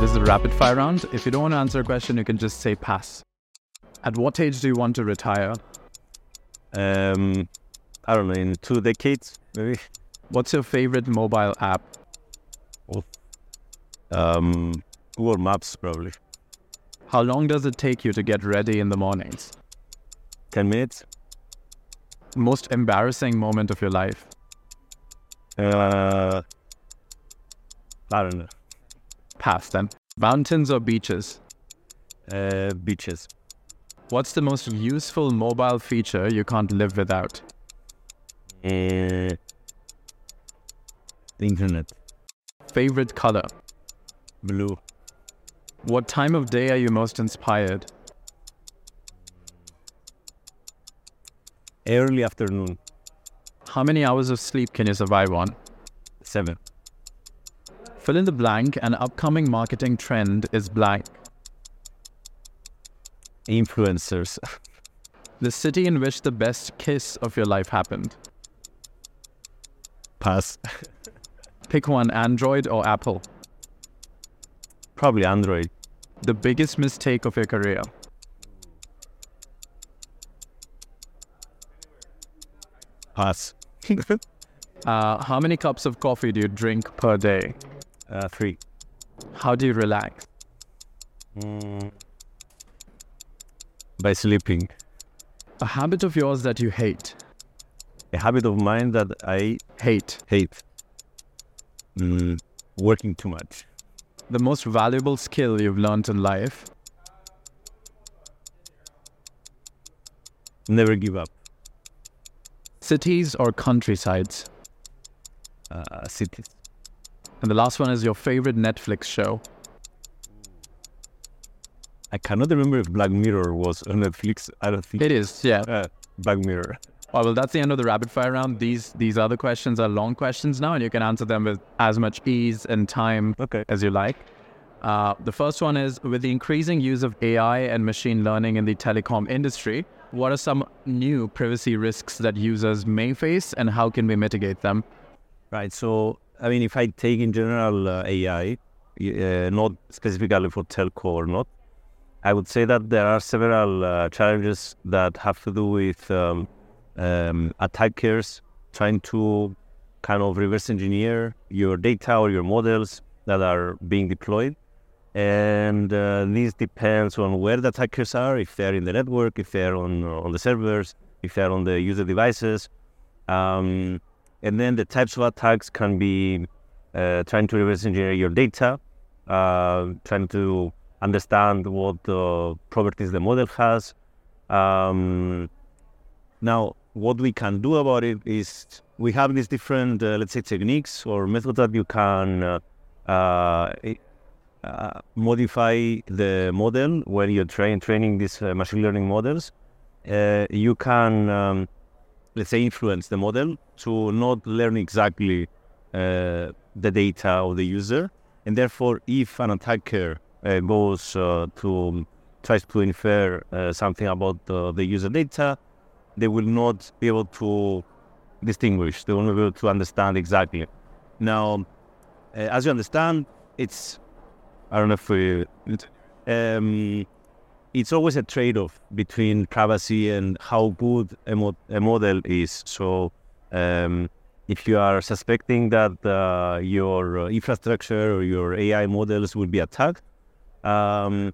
This is a rapid fire round. If you don't want to answer a question, you can just say pass. At what age do you want to retire? Um, I don't know, in two decades, maybe. What's your favorite mobile app? Um, Google Maps, probably. How long does it take you to get ready in the mornings? 10 minutes. Most embarrassing moment of your life? Uh, I don't know. Pass then. Mountains or beaches? Uh, beaches. What's the most useful mobile feature you can't live without? Uh, the internet. Favorite color? Blue. What time of day are you most inspired? Early afternoon. How many hours of sleep can you survive on? Seven. Fill in the blank. An upcoming marketing trend is blank. Influencers. The city in which the best kiss of your life happened. Pass. Pick one Android or Apple. Probably Android. The biggest mistake of your career. Pass. Uh, how many cups of coffee do you drink per day? Uh, three. How do you relax? Mm. By sleeping. A habit of yours that you hate. A habit of mine that I Hate. hate. Mm, working too much. The most valuable skill you've learned in life. Never give up. Cities or countrysides. Uh, cities. And the last one is your favorite Netflix show. I cannot remember if Black Mirror was on Netflix. I don't think It is, yeah. Uh, Black Mirror. Oh, well, that's the end of the rapid fire round. These these other questions are long questions now, and you can answer them with as much ease and time Okay. as you like. Uh, the first one is with the increasing use of AI and machine learning in the telecom industry, what are some new privacy risks that users may face, and how can we mitigate them? Right. So, I mean, if I take in general uh, AI, uh, not specifically for telco or not, I would say that there are several uh, challenges that have to do with um, um, attackers trying to kind of reverse engineer your data or your models that are being deployed. And uh, this depends on where the attackers are, if they're in the network, if they're on on the servers, if they're on the user devices. Um, and then the types of attacks can be uh, trying to reverse engineer your data, uh, trying to understand what properties the model has. Um, now, what we can do about it is we have these different, uh, let's say, techniques or methods that you can uh, uh, modify the model when you're train, training these uh, machine learning models. Uh, you can, um, let's say, influence the model to not learn exactly uh, the data of the user. And therefore, if an attacker uh, goes to tries to infer something about the, user data, they will not be able to distinguish. They won't be able to understand exactly. Now, as you understand, it's I don't know if we, um, it's always a trade-off between privacy and how good a, mo- a model is. So, um, if you are suspecting that uh, your infrastructure or your AI models will be attacked, um,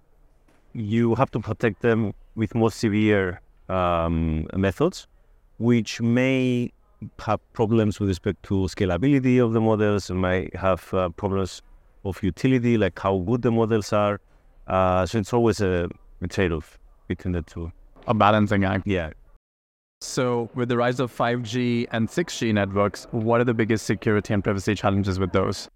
you have to protect them with more severe um, methods, which may have problems with respect to scalability of the models, and might have uh, problems of utility, like how good the models are. Uh, so it's always a, a trade-off between the two. A balancing act. Yeah. So, with the rise of 5G and 6G networks, what are the biggest security and privacy challenges with those?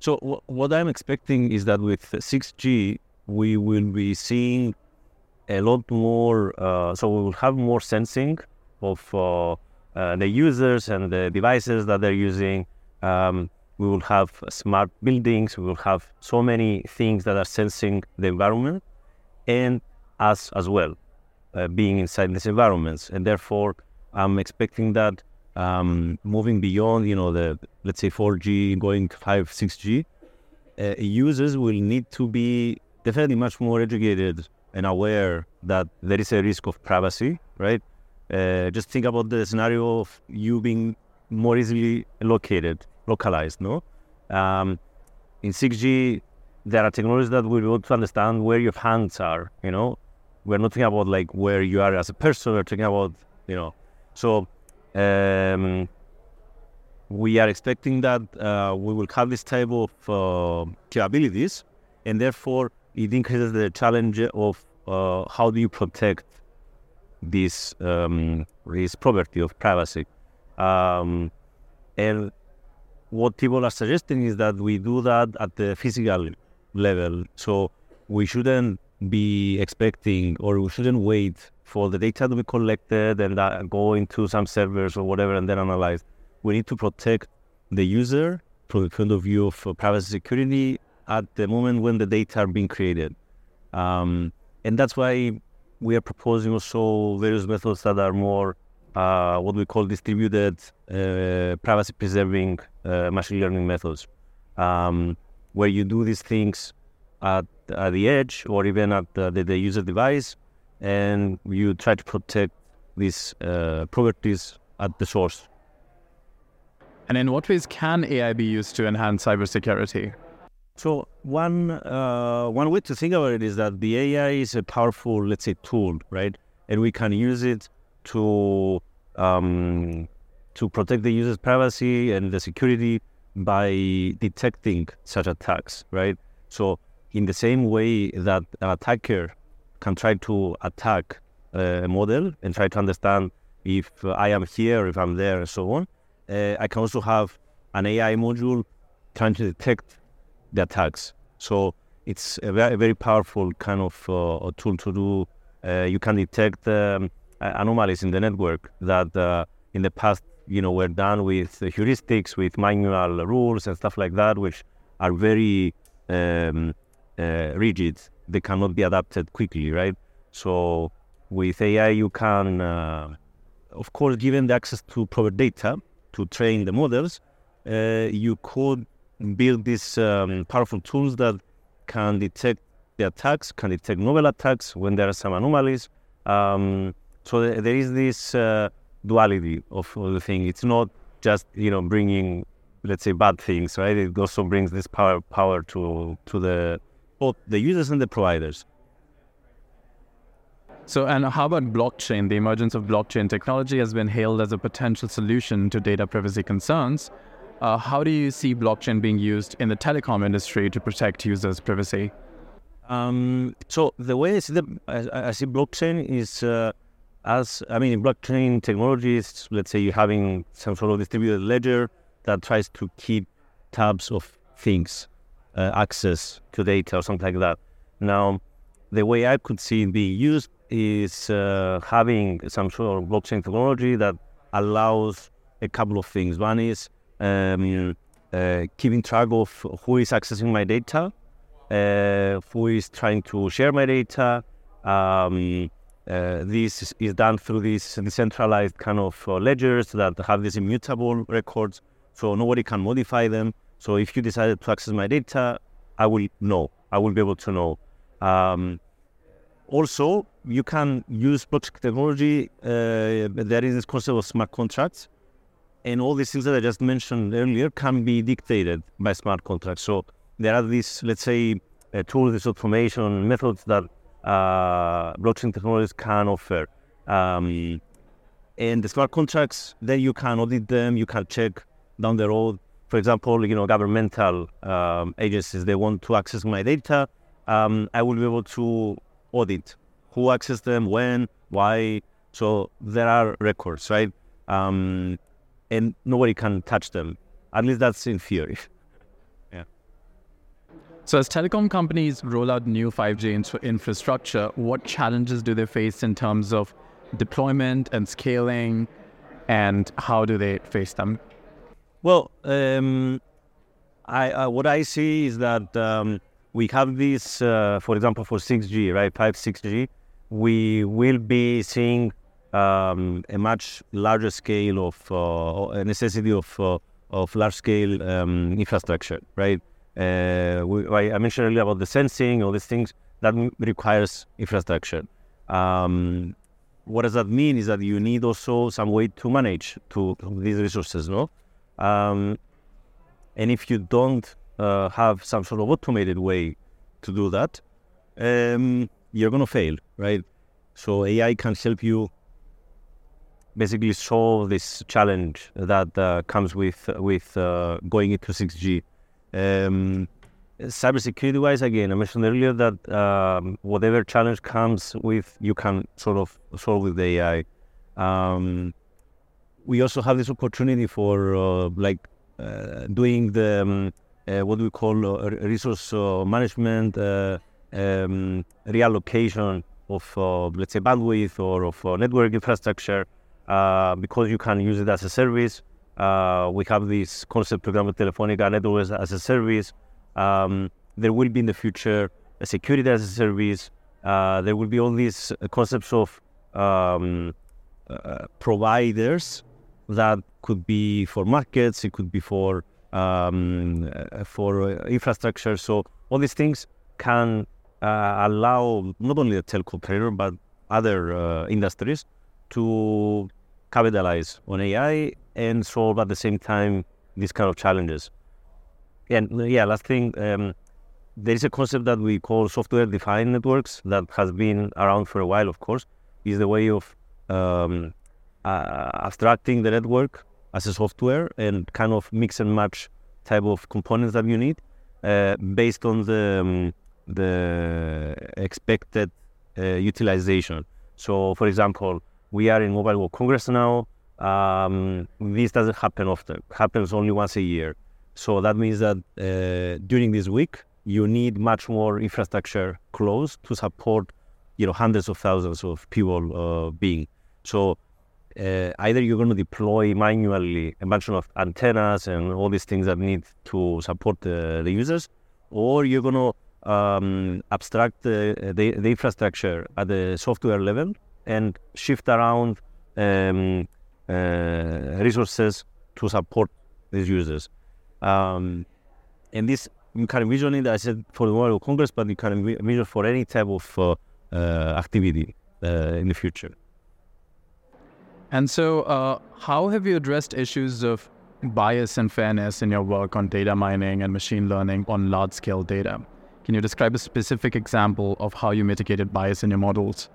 So w- what I'm expecting is that with 6G, we will be seeing a lot more. Uh, so we will have more sensing of uh, uh, the users and the devices that they're using. Um, we will have smart buildings. We will have so many things that are sensing the environment, and us as well. uh, being inside these environments, and therefore I'm expecting that um, moving beyond, you know, the let's say 4G going 5, 6G, uh, users will need to be definitely much more educated and aware that there is a risk of privacy, right? Uh, just think about the scenario of you being more easily located, localized, no? Um, in 6G, there are technologies that will be able to understand where your hands are, you know? We're not talking about like where you are as a person, we're talking about, you know, so um, we are expecting that uh, we will have this type of uh, capabilities, and therefore it increases the challenge of uh, how do you protect this um, this property of privacy. Um, and what people are suggesting is that we do that at the physical level. So we shouldn't be expecting or we shouldn't wait for the data to be collected and uh, go into some servers or whatever and then analyzed. We need to protect the user from the point of view of uh, privacy security at the moment when the data are being created. Um, and that's why we are proposing also various methods that are more uh, what we call distributed uh, privacy preserving uh, machine learning methods, um, where you do these things at, at, the edge or even at the, the, the user device and you try to protect these uh, properties at the source. And in what ways can AI be used to enhance cybersecurity? So one uh, one way to think about it is that the AI is a powerful, let's say, tool, right? And we can use it to um, to protect the user's privacy and the security by detecting such attacks, right? So in the same way that an attacker can try to attack a model and try to understand if I am here, if I'm there, and so on. Uh, I can also have an AI module trying to detect the attacks. So it's a very, powerful kind of uh, tool to do. Uh, you can detect um, anomalies in the network that uh, in the past, you know, were done with heuristics, with manual rules and stuff like that, which are very um, uh, rigid they cannot be adapted quickly, right? So with AI, you can, uh, of course, given the access to proper data to train the models, uh, you could build these um, powerful tools that can detect the attacks, can detect novel attacks when there are some anomalies. Um, so there is this uh, duality of, of the thing. It's not just you know bringing, let's say, bad things, right? It also brings this power power to to the both the users and the providers. So, and how about blockchain? The emergence of blockchain technology has been hailed as a potential solution to data privacy concerns. Uh, how do you see blockchain being used in the telecom industry to protect users' privacy? Um, so the way I see, the, I, I see blockchain is uh, as I mean, in blockchain technology is let's say you're having some sort of distributed ledger that tries to keep tabs of things uh, access to data or something like that. Now, the way I could see it being used is uh, having some sort of blockchain technology that allows a couple of things. One is um, uh, keeping track of who is accessing my data, uh, who is trying to share my data. Um, uh, this is done through these decentralized kind of uh, ledgers that have these immutable records, so nobody can modify them. So if you decided to access my data, I will know. I will be able to know. Um, also, you can use blockchain technology. Uh, there is this concept of smart contracts, and all these things that I just mentioned earlier can be dictated by smart contracts. So there are these, let's say, uh, tools, these automation methods that uh, blockchain technologies can offer. Um, and the smart contracts, then you can audit them. You can check down the road for example, you know, governmental um, agencies, they want to access my data, um, I will be able to audit who accessed them, when, why. So there are records, right? Um, and nobody can touch them. At least that's in theory. So as telecom companies roll out new 5G infrastructure, what challenges do they face in terms of deployment and scaling, and how do they face them? Well, um, I, uh, what I see is that um, we have this, uh, for example, for 6G, right, 5, 6G, we will be seeing um, a much larger scale of uh, a necessity of uh, of large scale um, infrastructure, right? Uh, we, I mentioned earlier about the sensing, all these things that requires infrastructure. Um, what does that mean? Is that you need also some way to manage to these resources, no? Um, and if you don't uh, have some sort of automated way to do that, um, you're going to fail, right? So AI can help you basically solve this challenge that uh, comes with with uh, going into 6G. Um, cybersecurity wise, again, I mentioned earlier that um, whatever challenge comes with, you can sort of solve with AI. Um, we also have this opportunity for uh, like uh, doing the um, uh, what we call uh, resource management um, reallocation of let's say bandwidth or of network infrastructure because you can use it as a service. We have this concept programmed Telefonica network as a service. Um, there will be in the future a security as a service. Uh, there will be all these concepts of um, uh, providers that could be for markets, it could be for um, uh, for uh, infrastructure. So all these things can uh, allow not only the telco operator but other uh, industries to capitalize on AI and solve at the same time these kind of challenges. And uh, yeah, last thing, um, there is a concept that we call software-defined networks that has been around for a while. Of course, is the way of um, uh, abstracting the network as a software and kind of mix and match type of components that you need uh, based on the um, the expected uh, utilization. So, for example, we are in Mobile World Congress now. Um, this doesn't happen often; it happens only once a year. So that means that uh, during this week, you need much more infrastructure close to support, you know, hundreds of thousands of people uh, being. So uh, either you're going to deploy manually a bunch of antennas and all these things that need to support the, the users, or you're going to um, abstract the, the, the, infrastructure at the software level and shift around um, resources to support these users. Um, and this you can envision it, I said, for the World Congress, but you can envision for any type of uh, uh, activity uh, in the future. And so, uh, how have you addressed issues of bias and fairness in your work on data mining and machine learning on large scale data? Can you describe a specific example of how you mitigated bias in your models?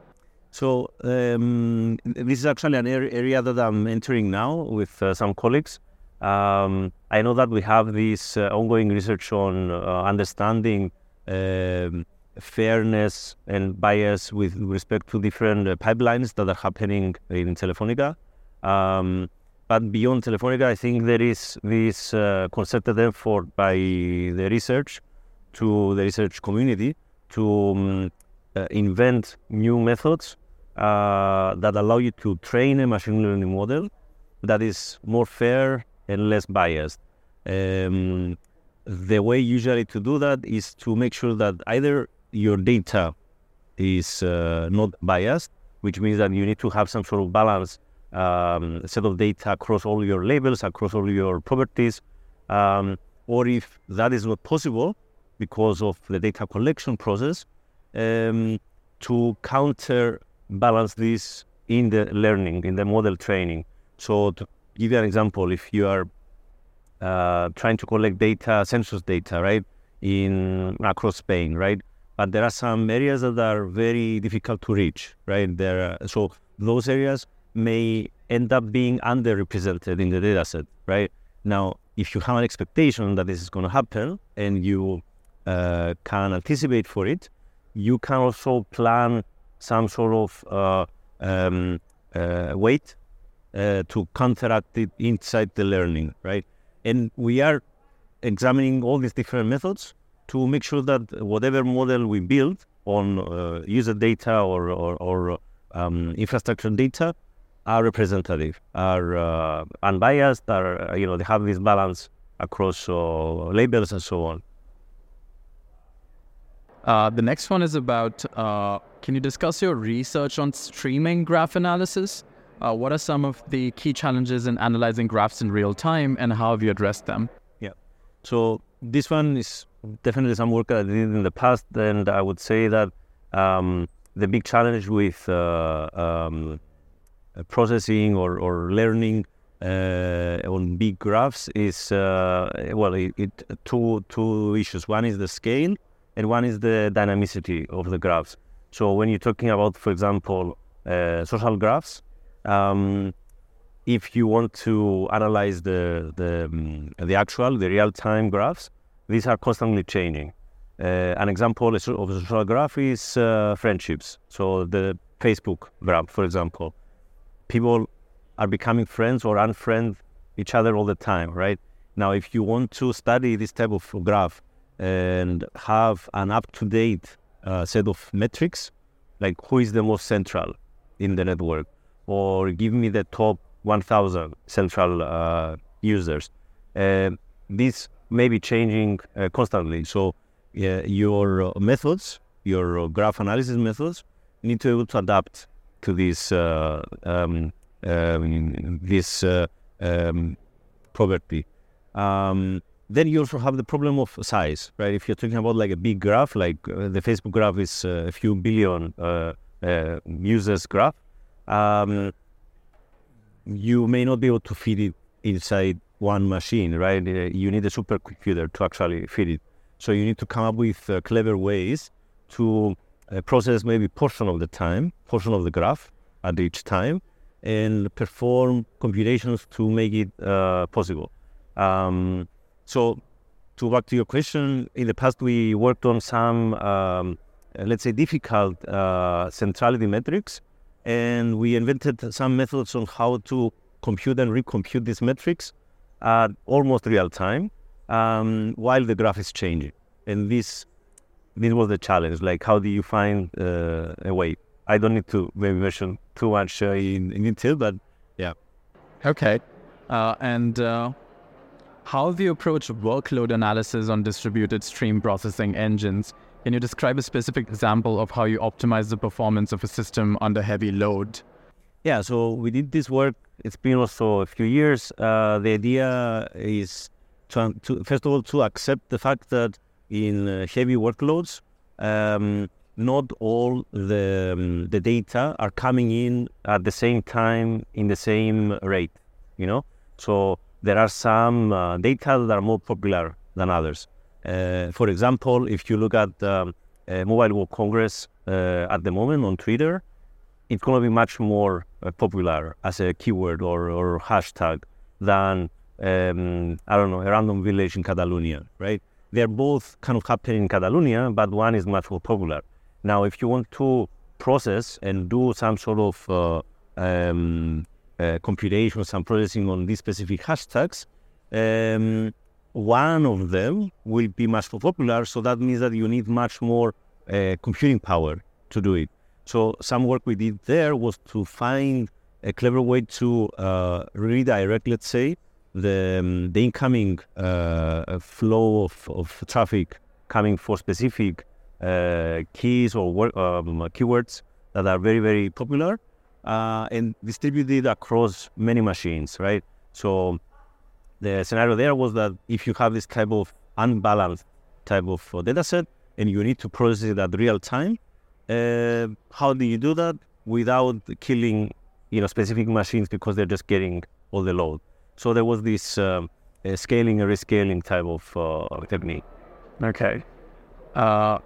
So, um, this is actually an area that I'm entering now with uh, some colleagues. Um, I know that we have this uh, ongoing research on uh, understanding um, fairness and bias with respect to different uh, pipelines that are happening in Telefonica. Um, but beyond Telefonica, I think there is this uh, concerted effort by the research to the research community to um, uh, invent new methods uh, that allow you to train a machine learning model that is more fair and less biased. Um, the way usually to do that is to make sure that either your data is uh, not biased, which means that you need to have some sort of balance um, set of data across all your labels, across all your properties. Um, or if that is not possible because of the data collection process, um, to counterbalance this in the learning, in the model training. So to give you an example, if you are uh, trying to collect data, census data, right, in across Spain, right, but there are some areas that are very difficult to reach, right? There, are, so those areas may end up being underrepresented in the data set, right? Now, if you have an expectation that this is going to happen and you uh, can anticipate for it, you can also plan some sort of uh, um, uh, weight uh, to counteract it inside the learning, right? And we are examining all these different methods to make sure that whatever model we build on uh, user data or, or, or um, infrastructure data are representative, are uh, unbiased, are you know they have this balance across uh, labels and so on. Uh, the next one is about uh, can you discuss your research on streaming graph analysis? Uh, what are some of the key challenges in analyzing graphs in real time and how have you addressed them? Yeah. So this one is definitely some work I did in the past, and I would say that um, the big challenge with uh, um, processing or, or learning uh, on big graphs is uh, well, it, it, two two issues. One is the scale, and one is the dynamicity of the graphs. So when you're talking about, for example, uh, social graphs, um, if you want to analyze the the um, the actual, the real time graphs, these are constantly changing. Uh, an example of a social graph is uh, friendships. So the Facebook graph, for example, people are becoming friends or unfriend each other all the time, right? Now, if you want to study this type of graph and have an up-to-date uh, set of metrics, like who is the most central in the network, or give me the top 1,000 central uh, users, uh, this may be changing uh, constantly. So your methods, your graph analysis methods, need to be able to adapt to this uh, um, um, this uh, um, property. Then you also have the problem of size, right? If you're talking about like a big graph, like uh, the Facebook graph is uh, a few billion uh, uh, users graph, um, you may not be able to fit it inside one machine, right? You need a supercomputer to actually fit it. So you need to come up with clever ways to process maybe portion of the time, portion of the graph at each time, and perform computations to make it uh, possible. Um, so, to back to your question, in the past we worked on some, um, let's say, difficult uh, centrality metrics, and we invented some methods on how to compute and recompute these metrics at almost real time um, while the graph is changing. And this this was the challenge. Like, how do you find uh, a way? I don't need to maybe mention too much uh, in, in detail, but yeah. Okay. Uh, and uh, how do you approach workload analysis on distributed stream processing engines? Can you describe a specific example of how you optimize the performance of a system under heavy load? Yeah, so we did this work. It's been also a few years. Uh, the idea is to, to, first of all to accept the fact that in uh, heavy workloads, um, not all the um, the data are coming in at the same time in the same rate. You know, so there are some uh, data that are more popular than others. Uh, for example, if you look at um, uh, Mobile World Congress uh, at the moment on Twitter, it's going to be much more uh, popular as a keyword or, or hashtag than um, I don't know a random village in Catalonia, right? They're both kind of happening in Catalonia, but one is much more popular. Now, if you want to process and do some sort of uh, um, uh, computation, some processing on these specific hashtags, um, one of them will be much more popular. So that means that you need much more uh, computing power to do it. So some work we did there was to find a clever way to uh, redirect, let's say, the, um, the incoming uh, flow of, of traffic coming for specific uh, keys or um, keywords that are very, very popular uh, and distributed across many machines, right? So the scenario there was that if you have this type of unbalanced type of uh, data set and you need to process it at real time, uh, how do you do that without killing, you know, specific machines because they're just getting all the load? So there was this um, scaling and rescaling type of uh, technique. Okay. Uh,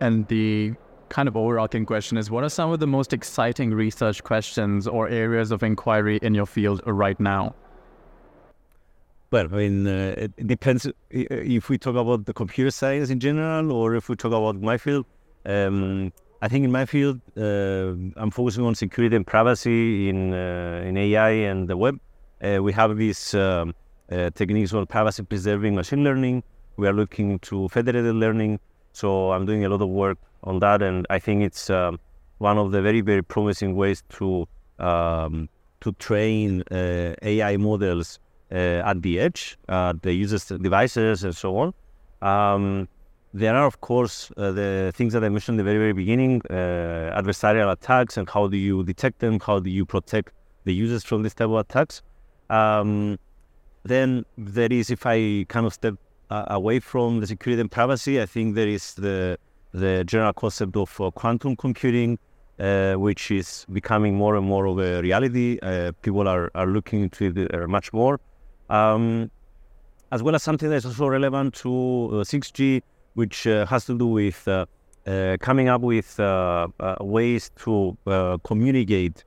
and the kind of overarching question is what are some of the most exciting research questions or areas of inquiry in your field right now? Well, I mean, uh, it depends if we talk about the computer science in general or if we talk about my field. Um, I think in my field, uh, I'm focusing on security and privacy in uh, in AI and the web. Uh, we have these um, uh, techniques on privacy preserving machine learning. We are looking to federated learning. So I'm doing a lot of work on that, and I think it's um, one of the very very promising ways to um, to train uh, AI models uh, at the edge, uh, the users' devices, and so on. Um, there are, of course, uh, the things that I mentioned in the very, very beginning uh, adversarial attacks and how do you detect them? How do you protect the users from this type of attacks? Um, then there is, if I kind of step uh, away from the security and privacy, I think there is the the general concept of uh, quantum computing, uh, which is becoming more and more of a reality. Uh, people are, are looking into it much more, um, as well as something that's also relevant to 6G which uh, has to do with uh, uh, coming up with ways to communicate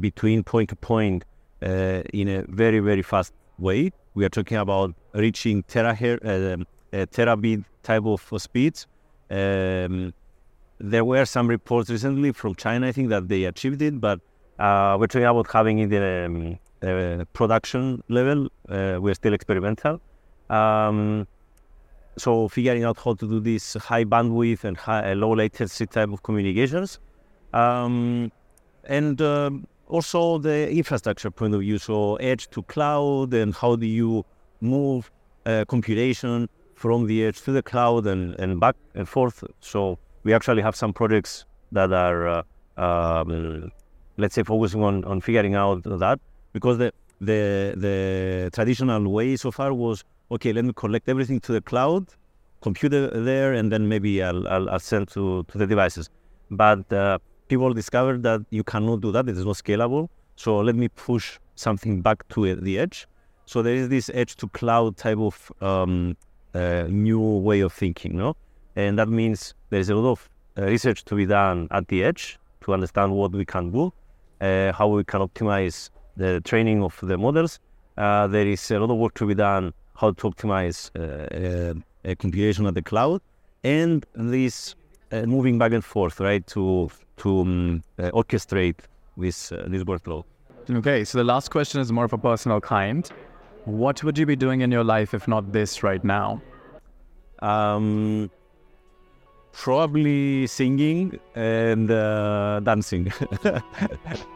between point to point in a very, very fast way. We are talking about reaching terahertz, um, terabit type of speeds. Um, there were some reports recently from China, I think, that they achieved it, but uh, we're talking about having it in um, a production level. Uh, we're still experimental. Um, so figuring out how to do this high bandwidth and high, uh, low latency type of communications, um, and uh, also the infrastructure point of view. So edge to cloud, and how do you move uh, computation from the edge to the cloud and, and back and forth. So we actually have some projects that are, uh, um, let's say, focusing on, on figuring out that because the the the traditional way so far was okay, let me collect everything to the cloud, computer there, and then maybe I'll, I'll, I'll send to, to the devices. But uh, people discovered that you cannot do that. It is not scalable. So let me push something back to the edge. So there is this edge to cloud type of um, uh, new way of thinking, no? And that means there is a lot of uh, research to be done at the edge to understand what we can do, uh, how we can optimize the training of the models. Uh, there is a lot of work to be done how to optimize uh, computation at the cloud, and this moving back and forth, right, to to um, orchestrate this this workflow. Okay, so the last question is more of a personal kind. What would you be doing in your life if not this right now? Um, probably singing and uh, dancing.